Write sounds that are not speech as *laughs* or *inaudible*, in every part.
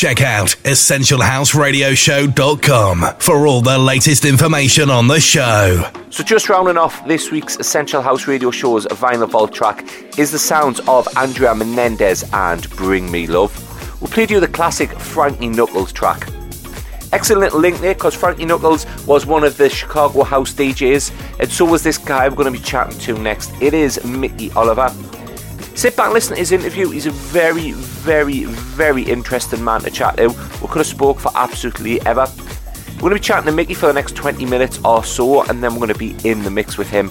Check out EssentialHouseRadioshow.com for all the latest information on the show. So, just rounding off this week's Essential House Radio Show's Vinyl Vault track is the sounds of Andrea Menendez and Bring Me Love. We'll play you the classic Frankie Knuckles track. Excellent link there because Frankie Knuckles was one of the Chicago house DJs, and so was this guy we're going to be chatting to next. It is Mickey Oliver. Sit back and listen to his interview. He's a very, very, very interesting man to chat to. We could have spoke for absolutely ever. We're going to be chatting to Mickey for the next 20 minutes or so, and then we're going to be in the mix with him.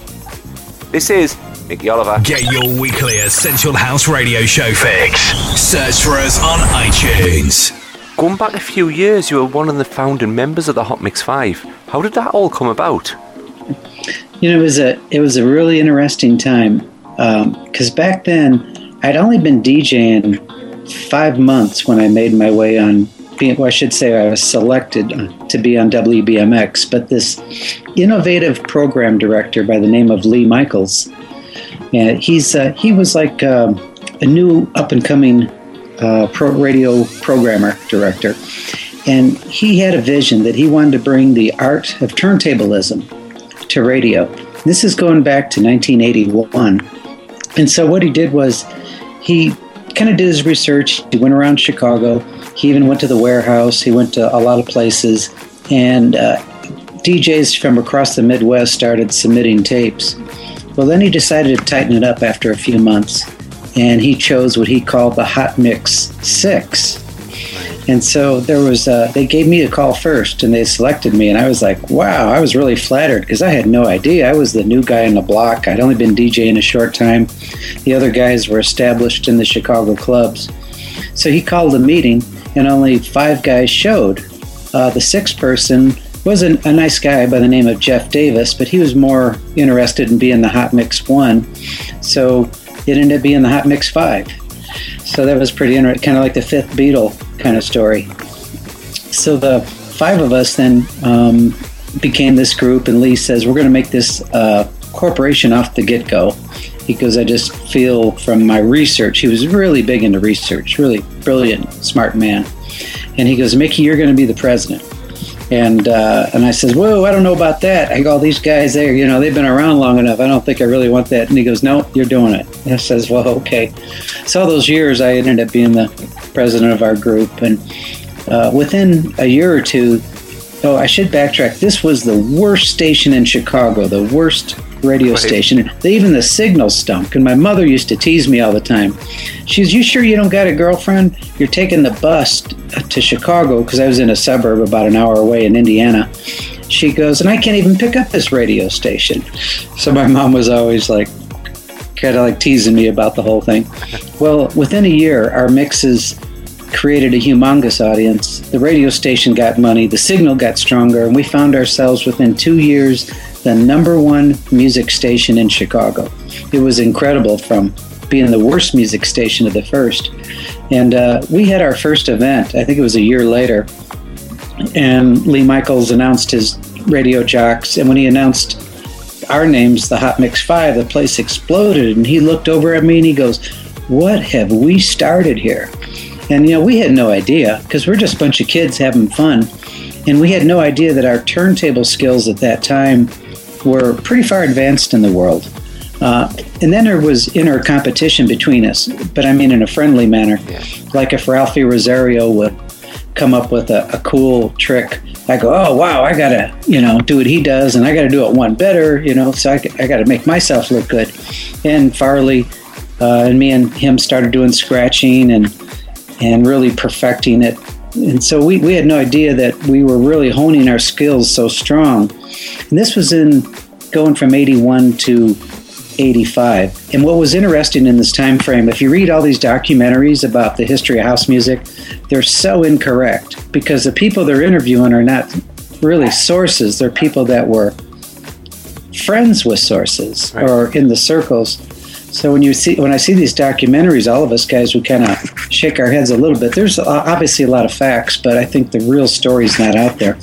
This is Mickey Oliver. Get your weekly Essential House Radio Show fix. Search for us on iTunes. Going back a few years, you were one of the founding members of the Hot Mix Five. How did that all come about? You know, it was a it was a really interesting time because um, back then I'd only been DJing five months when I made my way on. Well, I should say I was selected to be on WBMX, but this innovative program director by the name of Lee Michaels, and he's uh, he was like uh, a new up and coming uh, pro radio programmer director, and he had a vision that he wanted to bring the art of turntablism to radio. This is going back to 1981 and so what he did was he kind of did his research. He went around Chicago. He even went to the warehouse. He went to a lot of places. And uh, DJs from across the Midwest started submitting tapes. Well, then he decided to tighten it up after a few months. And he chose what he called the Hot Mix 6. And so there was, uh, they gave me a call first and they selected me. And I was like, wow, I was really flattered because I had no idea. I was the new guy on the block. I'd only been DJing a short time. The other guys were established in the Chicago clubs. So he called a meeting and only five guys showed. Uh, the sixth person was a, a nice guy by the name of Jeff Davis, but he was more interested in being the Hot Mix 1. So it ended up being the Hot Mix 5. So that was pretty interesting, kind of like the fifth Beatle kind of story. So the five of us then um, became this group, and Lee says, We're going to make this uh, corporation off the get go. Because I just feel from my research, he was really big into research, really brilliant, smart man. And he goes, Mickey, you're going to be the president. And uh, and I says, whoa, I don't know about that. I go, all these guys there, you know, they've been around long enough. I don't think I really want that. And he goes, no, you're doing it. And I says, well, okay. So all those years, I ended up being the president of our group. And uh, within a year or two, oh, I should backtrack. This was the worst station in Chicago, the worst radio right. station. Even the signal stunk. And my mother used to tease me all the time. She says, You sure you don't got a girlfriend? You're taking the bus to Chicago because I was in a suburb about an hour away in Indiana. She goes, And I can't even pick up this radio station. So my mom was always like, kind of like teasing me about the whole thing. Well, within a year, our mixes created a humongous audience. The radio station got money, the signal got stronger, and we found ourselves within two years the number one music station in Chicago. It was incredible from being the worst music station to the first. And uh, we had our first event, I think it was a year later, and Lee Michaels announced his radio jocks. And when he announced our names, the Hot Mix 5, the place exploded. And he looked over at me and he goes, What have we started here? And, you know, we had no idea because we're just a bunch of kids having fun. And we had no idea that our turntable skills at that time were pretty far advanced in the world. Uh, and then there was inner competition between us, but I mean in a friendly manner. Yeah. Like if Ralphie Rosario would come up with a, a, cool trick, I go, oh, wow, I got to, you know, do what he does, and I got to do it one better, you know, so I, I got to make myself look good. And Farley uh, and me and him started doing scratching and, and really perfecting it. And so we, we had no idea that we were really honing our skills so strong and this was in going from 81 to 85. And what was interesting in this time frame, if you read all these documentaries about the history of house music, they're so incorrect because the people they're interviewing are not really sources. They're people that were friends with sources right. or in the circles. So when you see when I see these documentaries, all of us guys we kind of shake our heads a little bit. There's obviously a lot of facts, but I think the real story's not out there.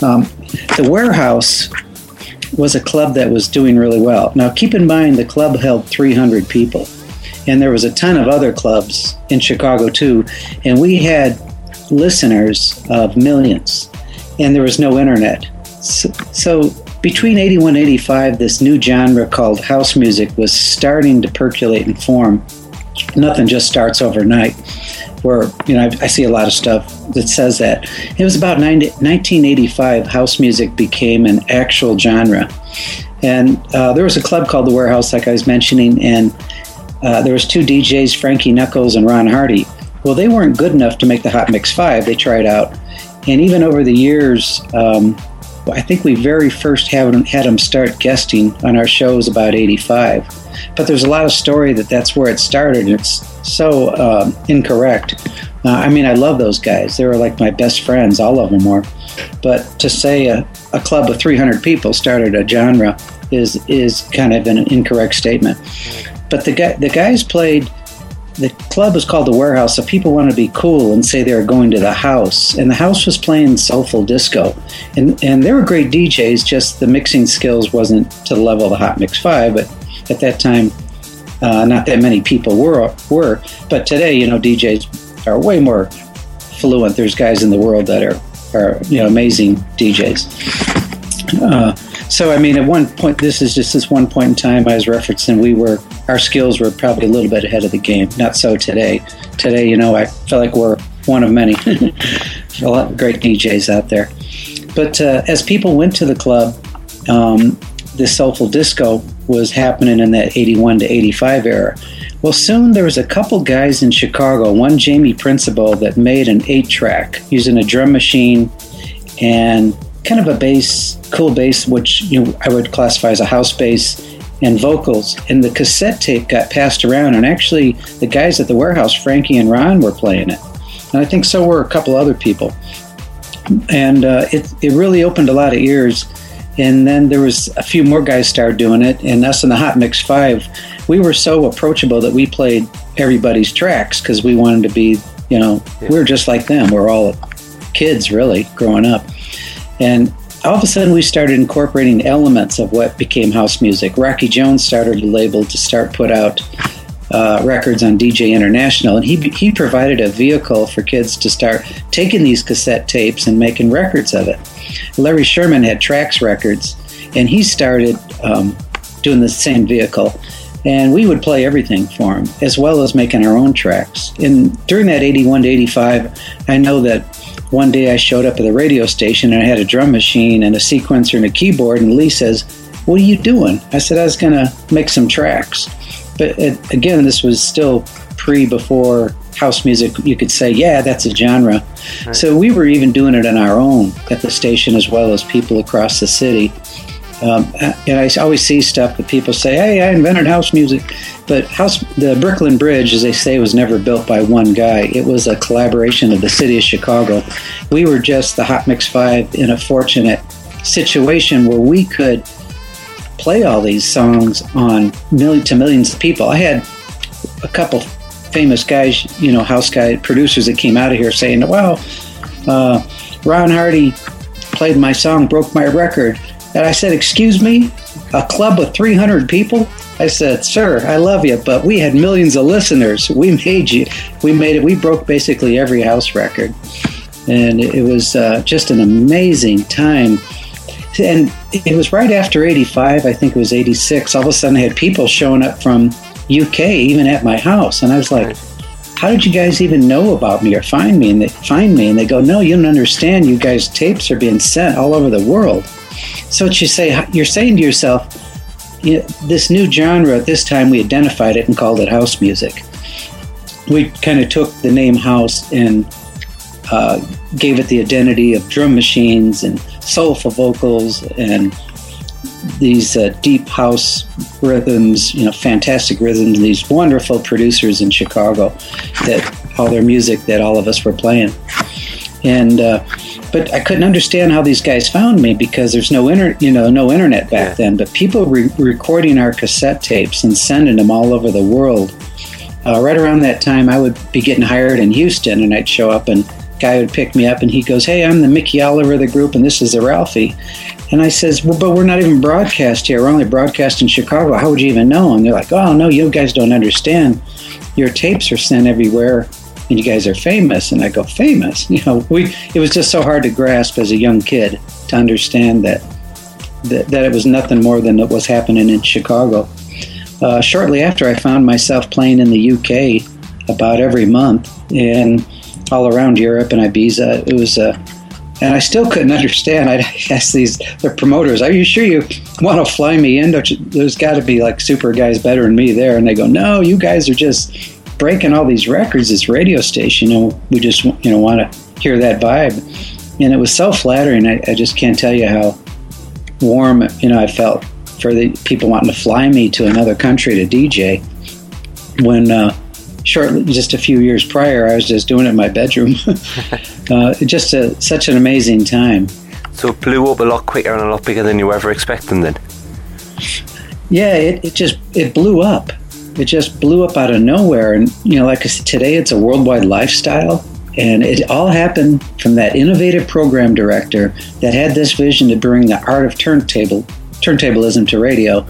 Um, the warehouse was a club that was doing really well. Now, keep in mind the club held 300 people, and there was a ton of other clubs in Chicago too. And we had listeners of millions, and there was no internet. So, so between 81 and 85, this new genre called house music was starting to percolate and form. Nothing just starts overnight. Where you know I, I see a lot of stuff that says that it was about 90, 1985 house music became an actual genre, and uh, there was a club called the Warehouse, like I was mentioning, and uh, there was two DJs, Frankie Knuckles and Ron Hardy. Well, they weren't good enough to make the Hot Mix Five. They tried out, and even over the years, um, I think we very first had, them start guesting on our shows about '85. But there's a lot of story that that's where it started. And it's so uh, incorrect. Uh, I mean, I love those guys. They were like my best friends. All of them were. But to say a, a club of 300 people started a genre is is kind of an incorrect statement. But the guy, the guys played. The club was called the Warehouse, so people wanted to be cool and say they were going to the house. And the house was playing soulful disco, and and they were great DJs. Just the mixing skills wasn't to the level of the Hot Mix Five, but at that time, uh, not that many people were were. But today, you know, DJs are way more fluent. There's guys in the world that are are you know amazing DJs. Uh, so I mean, at one point, this is just this one point in time I was referencing. We were our skills were probably a little bit ahead of the game. Not so today. Today, you know, I feel like we're one of many. *laughs* a lot of great DJs out there. But uh, as people went to the club, um, this soulful disco was happening in that 81 to 85 era. Well, soon there was a couple guys in Chicago, one Jamie Principle that made an eight track using a drum machine and kind of a bass, cool bass, which you know, I would classify as a house bass and vocals. And the cassette tape got passed around, and actually the guys at the warehouse, Frankie and Ron, were playing it. And I think so were a couple other people. And uh, it, it really opened a lot of ears. And then there was a few more guys started doing it, and us in the Hot Mix Five, we were so approachable that we played everybody's tracks because we wanted to be, you know, yeah. we were just like them. We're all kids, really, growing up. And all of a sudden, we started incorporating elements of what became house music. Rocky Jones started a label to start put out uh, records on DJ International, and he he provided a vehicle for kids to start taking these cassette tapes and making records of it. Larry Sherman had Trax Records, and he started um, doing the same vehicle. And we would play everything for him, as well as making our own tracks. And during that 81 to 85, I know that one day I showed up at the radio station and I had a drum machine and a sequencer and a keyboard, and Lee says, What are you doing? I said, I was going to make some tracks. But it, again, this was still pre before house music. You could say, Yeah, that's a genre. Right. So we were even doing it on our own at the station as well as people across the city. Um, and I always see stuff that people say, "Hey, I invented house music," but house the Brooklyn Bridge, as they say, was never built by one guy. It was a collaboration of the city of Chicago. We were just the Hot Mix Five in a fortunate situation where we could play all these songs on million to millions of people. I had a couple famous guys, you know, house guy producers that came out of here saying, "Wow, uh, Ron Hardy played my song, broke my record." And I said, Excuse me, a club of 300 people? I said, Sir, I love you, but we had millions of listeners. We made you, we made it, we broke basically every house record. And it was uh, just an amazing time. And it was right after 85, I think it was 86. All of a sudden, I had people showing up from UK, even at my house. And I was like, how did you guys even know about me or find me? And they find me and they go, no, you don't understand. You guys' tapes are being sent all over the world. So what you say, you're saying to yourself, you know, this new genre. At this time, we identified it and called it house music. We kind of took the name house and uh, gave it the identity of drum machines and soulful vocals and these uh, deep house rhythms, you know, fantastic rhythms. These wonderful producers in Chicago that all their music that all of us were playing, and. Uh, but I couldn't understand how these guys found me because there's no inter, you know, no internet back yeah. then. But people were recording our cassette tapes and sending them all over the world. Uh, right around that time, I would be getting hired in Houston, and I'd show up, and guy would pick me up, and he goes, "Hey, I'm the Mickey Oliver of the group, and this is the Ralphie." And I says, "Well, but we're not even broadcast here. We're only broadcast in Chicago. How would you even know?" And they're like, "Oh no, you guys don't understand. Your tapes are sent everywhere." And you guys are famous. And I go, famous? *laughs* You know, we, it was just so hard to grasp as a young kid to understand that, that, that it was nothing more than what was happening in Chicago. Uh, shortly after, I found myself playing in the UK about every month and all around Europe and Ibiza. It was a uh, and I still couldn't *laughs* understand. I'd ask these the promoters, "Are you sure you want to fly me in? You, there's got to be like super guys better than me there." And they go, "No, you guys are just breaking all these records. This radio station, know, we just you know want to hear that vibe." And it was so flattering. I, I just can't tell you how warm you know I felt for the people wanting to fly me to another country to DJ when. Uh, shortly, just a few years prior, I was just doing it in my bedroom. *laughs* *laughs* uh, just a, such an amazing time. So it blew up a lot quicker and a lot bigger than you were ever expecting then? Yeah, it, it just, it blew up. It just blew up out of nowhere. And, you know, like I said, today it's a worldwide lifestyle. And it all happened from that innovative program director that had this vision to bring the art of turntable, turntablism to radio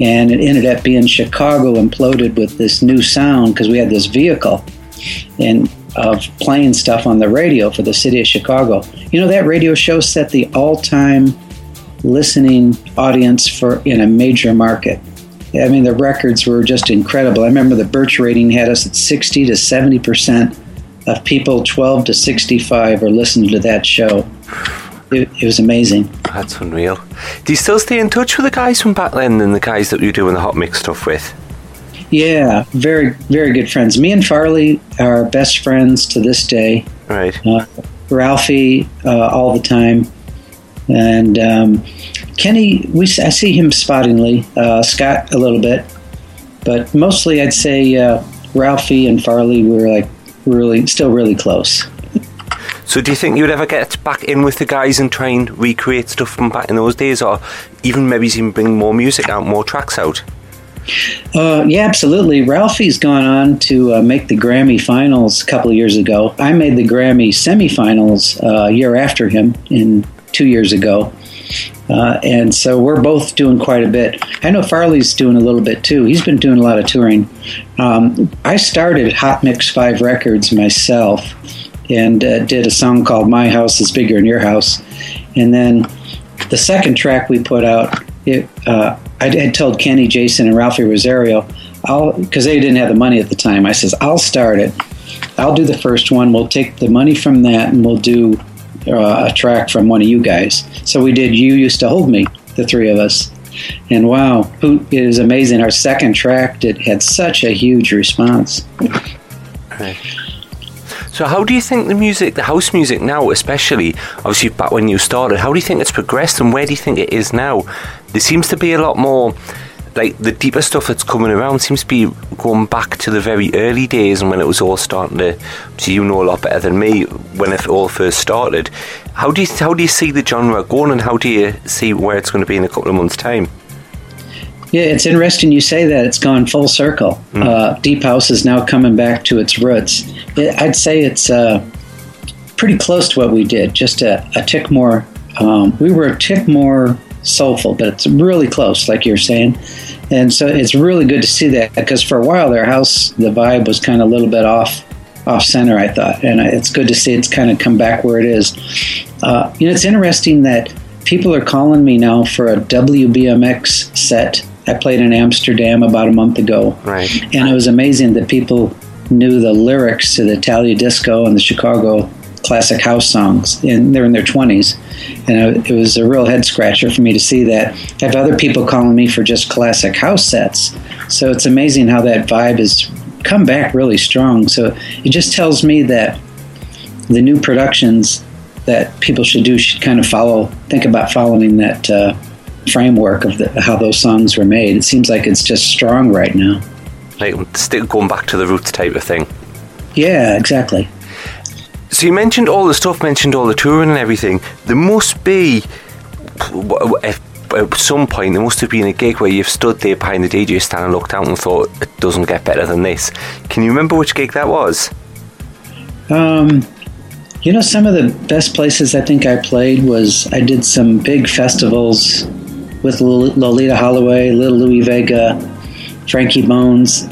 and it ended up being Chicago imploded with this new sound because we had this vehicle and of playing stuff on the radio for the city of Chicago. You know that radio show set the all-time listening audience for in a major market. I mean the records were just incredible. I remember the Birch rating had us at 60 to 70 percent of people 12 to 65 are listening to that show it, it, was amazing. That's unreal. Do you still stay in touch with the guys from back then and the guys that you're doing the hot mix stuff with? Yeah, very, very good friends. Me and Farley are best friends to this day. Right. Uh, Ralphie uh, all the time, and um, Kenny. We I see him spottingly. Uh, Scott a little bit, but mostly I'd say uh, Ralphie and Farley were like really still really close. So, do you think you'd ever get back in with the guys and try and recreate stuff from back in those days, or even maybe even bring more music out, more tracks out? Uh, yeah, absolutely. Ralphie's gone on to uh, make the Grammy finals a couple of years ago. I made the Grammy semifinals uh, a year after him, in two years ago. Uh, and so we're both doing quite a bit. I know Farley's doing a little bit too. He's been doing a lot of touring. Um, I started Hot Mix 5 Records myself and uh, did a song called My House is Bigger Than Your House. And then the second track we put out, it, uh, I had told Kenny, Jason, and Ralphie Rosario, because they didn't have the money at the time, I says, I'll start it. I'll do the first one. We'll take the money from that and we'll do uh, a track from one of you guys. So we did You Used to Hold Me, the three of us. And wow, it is amazing. Our second track did, had such a huge response. So, how do you think the music, the house music now, especially obviously back when you started, how do you think it's progressed and where do you think it is now? There seems to be a lot more, like the deeper stuff that's coming around seems to be going back to the very early days and when it was all starting to. So, you know a lot better than me when it all first started. How do you how do you see the genre going and how do you see where it's going to be in a couple of months' time? Yeah, it's interesting you say that. It's gone full circle. Mm. Uh, Deep House is now coming back to its roots. It, I'd say it's uh, pretty close to what we did, just a, a tick more. Um, we were a tick more soulful, but it's really close, like you're saying. And so it's really good to see that because for a while their house, the vibe was kind of a little bit off off center, I thought. And it's good to see it's kind of come back where it is. Uh, you know, it's interesting that people are calling me now for a WBMX set I played in Amsterdam about a month ago. Right. And it was amazing that people knew the lyrics to the Italo Disco and the Chicago classic house songs. And they're in their 20s. And it was a real head scratcher for me to see that. I have other people calling me for just classic house sets. So it's amazing how that vibe has come back really strong. So it just tells me that the new productions that people should do should kind of follow, think about following that. Uh, framework of the, how those songs were made. It seems like it's just strong right now. Like still going back to the roots type of thing. Yeah, exactly. So you mentioned all the stuff, mentioned all the touring and everything. There must be at some point there must have been a gig where you've stood there behind the DJ stand and looked out and thought it doesn't get better than this. Can you remember which gig that was? Um, you know, some of the best places I think I played was I did some big festivals with Loleatta Holloway, Little Louie Vega, Frankie Bones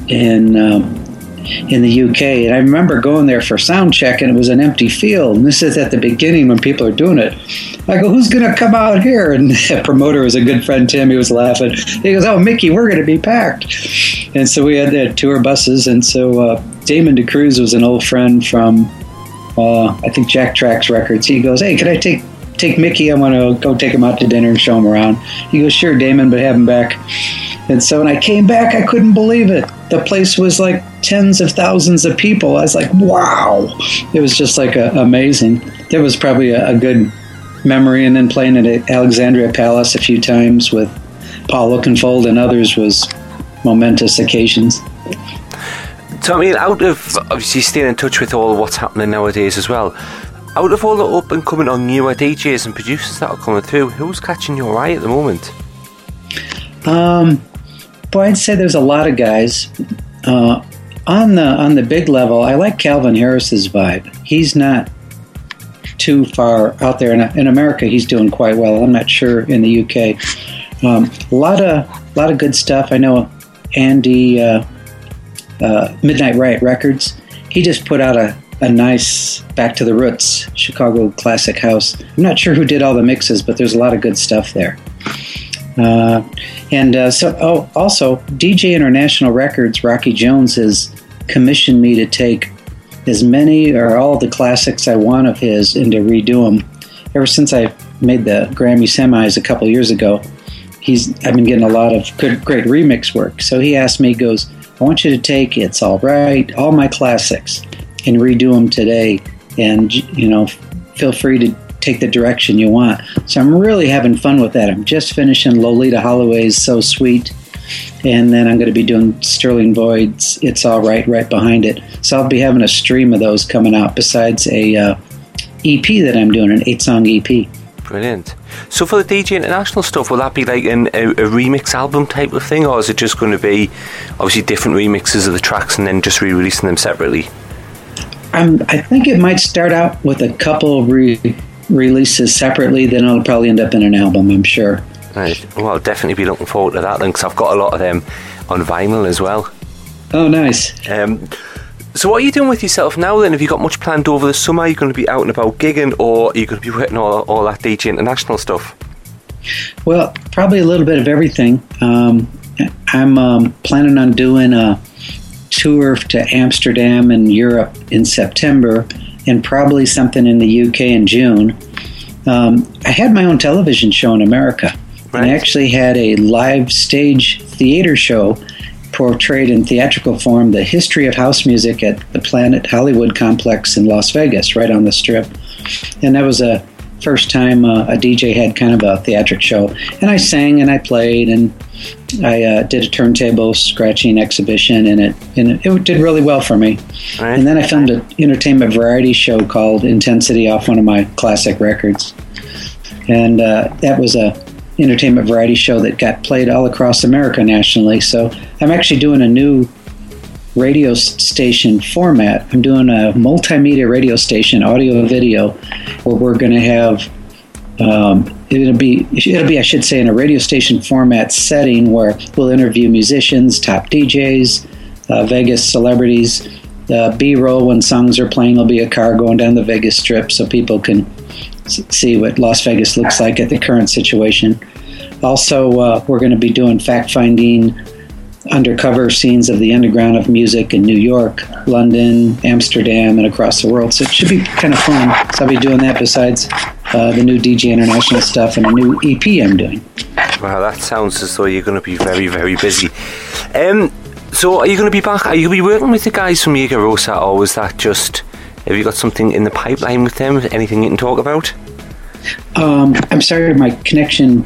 um, in the UK. And I remember going there for sound check, and it was an empty field. And this is at the beginning when people are doing it. I go, "Who's going to come out here?" *laughs* And the promoter was a good friend, Tim. He was laughing. He goes, "Oh, Mickey, we're going to be packed." And so we had the tour buses, and so uh, Damon DeCruz was an old friend from, uh, I think Jack Tracks Records. He goes, "Hey, can I take?" Take Mickey. I want to go take him out to dinner and show him around. He goes, "Sure, Damon, but have him back." And so when I came back, I couldn't believe it. The place was like tens of thousands of people. I was like, wow. It was just like a, amazing. There was probably a, a, good memory. And then playing at Alexandria Palace a few times with Paul Oakenfold and others was momentous occasions. So, I mean, out of obviously staying in touch with all what's happening nowadays as well, out of all the up and coming on newer DJs and producers that are coming through, who's catching your eye at the moment? Um, boy, I'd say there's a lot of guys. Uh, on the on the big level, I like Calvin Harris's vibe. He's not too far out there. In, in America, he's doing quite well. I'm not sure in the UK. Um, a lot of lot of good stuff. I know Andy uh, uh, Midnight Riot Records. He just put out a a nice Back to the Roots Chicago classic house. I'm not sure who did all the mixes, but there's a lot of good stuff there. Uh, and uh, so, oh, also, DJ International Records, Rocky Jones has commissioned me to take as many or all the classics I want of his and to redo them. Ever since I made the Grammy semis a couple years ago, he's I've been getting a lot of good, great remix work. So he asked me, he goes, I want you to take It's All Right, all my classics, and redo them today. And, you know, feel free to take the direction you want. So I'm really having fun with that. I'm just finishing Loleatta Holloway's So Sweet, and then I'm going to be doing Sterling Void's It's All Right right behind it. So I'll be having a stream of those coming out besides a uh, EP that I'm doing, an eight song EP. Brilliant. So for the DJ International stuff, will that be like an, a, a, remix album type of thing, or is it just going to be obviously different remixes of the tracks and then just re-releasing them separately? Um, I think it might start out with a couple re- releases separately, then it'll probably end up in an album, I'm sure. Right. Well, I'll definitely be looking forward to that then, because I've got a lot of them on vinyl as well. Oh, nice. Um, so, what are you doing with yourself now then? Have you got much planned over the summer? Are you going to be out and about gigging, or are you going to be working all, all that DJ International stuff? Well, probably a little bit of everything. Um, I'm um, planning on doing a tour to Amsterdam and Europe in September and probably something in the UK in June. Um, I had my own television show in America. Right. I actually had a live stage theater show portrayed in theatrical form the history of house music at the Planet Hollywood complex in Las Vegas, right on the strip. And that was a first time uh, a DJ had kind of a theatric show. And I sang and I played and I uh, did a turntable scratching exhibition and it and it, it did really well for me. Right. And then I filmed an entertainment variety show called Intensity off one of my classic records. And uh, that was a entertainment variety show that got played all across America nationally. So I'm actually doing a new radio station format. I'm doing a multimedia radio station, audio video, where we're going to have um, it'll be it'll be I should say in a radio station format setting where we'll interview musicians, top DJs, uh, Vegas celebrities. Uh, B-roll when songs are playing will be a car going down the Vegas Strip so people can see what Las Vegas looks like at the current situation. Also, uh, we're going to be doing fact finding undercover scenes of the underground of music in New York, London, Amsterdam, and across the world. So it should be kind of fun. So I'll be doing that besides uh, the new DJ International stuff and a new EP I'm doing. Wow, that sounds as though you're going to be very, very busy. Um, so are you going to be back? Are you going to be working with the guys from Jaeger Rosa, or was that just? Have you got something in the pipeline with them? Anything you can talk about? Um, I'm sorry, my connection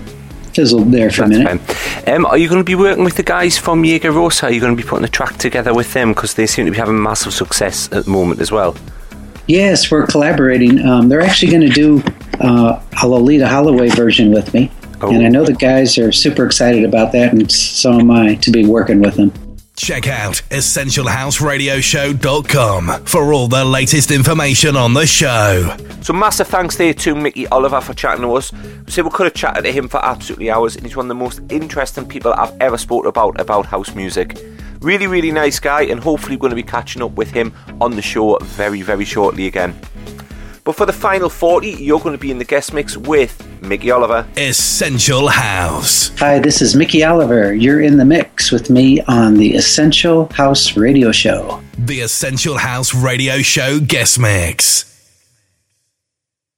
fizzled there for That's a minute. Um, are you going to be working with the guys from Jaeger Rosa? Are you going to be putting a track together with them because they seem to be having massive success at the moment as well? Yes, we're collaborating. Um, they're actually going to do uh, a Loleatta Holloway version with me, oh. and I know the guys are super excited about that, and so am I to be working with them. Check out EssentialHouseRadioshow.com for all the latest information on the show. So massive thanks there to Mickey Oliver for chatting to us. We said we could have chatted to him for absolutely hours, and he's one of the most interesting people I've ever spoke about about house music. Really, really nice guy, and hopefully, we're going to be catching up with him on the show very, very shortly again. But for the final 40, you're going to be in the guest mix with Mickey Oliver. Essential House. Hi, this is Mickey Oliver. You're in the mix with me on the Essential House Radio Show. The Essential House Radio Show guest mix.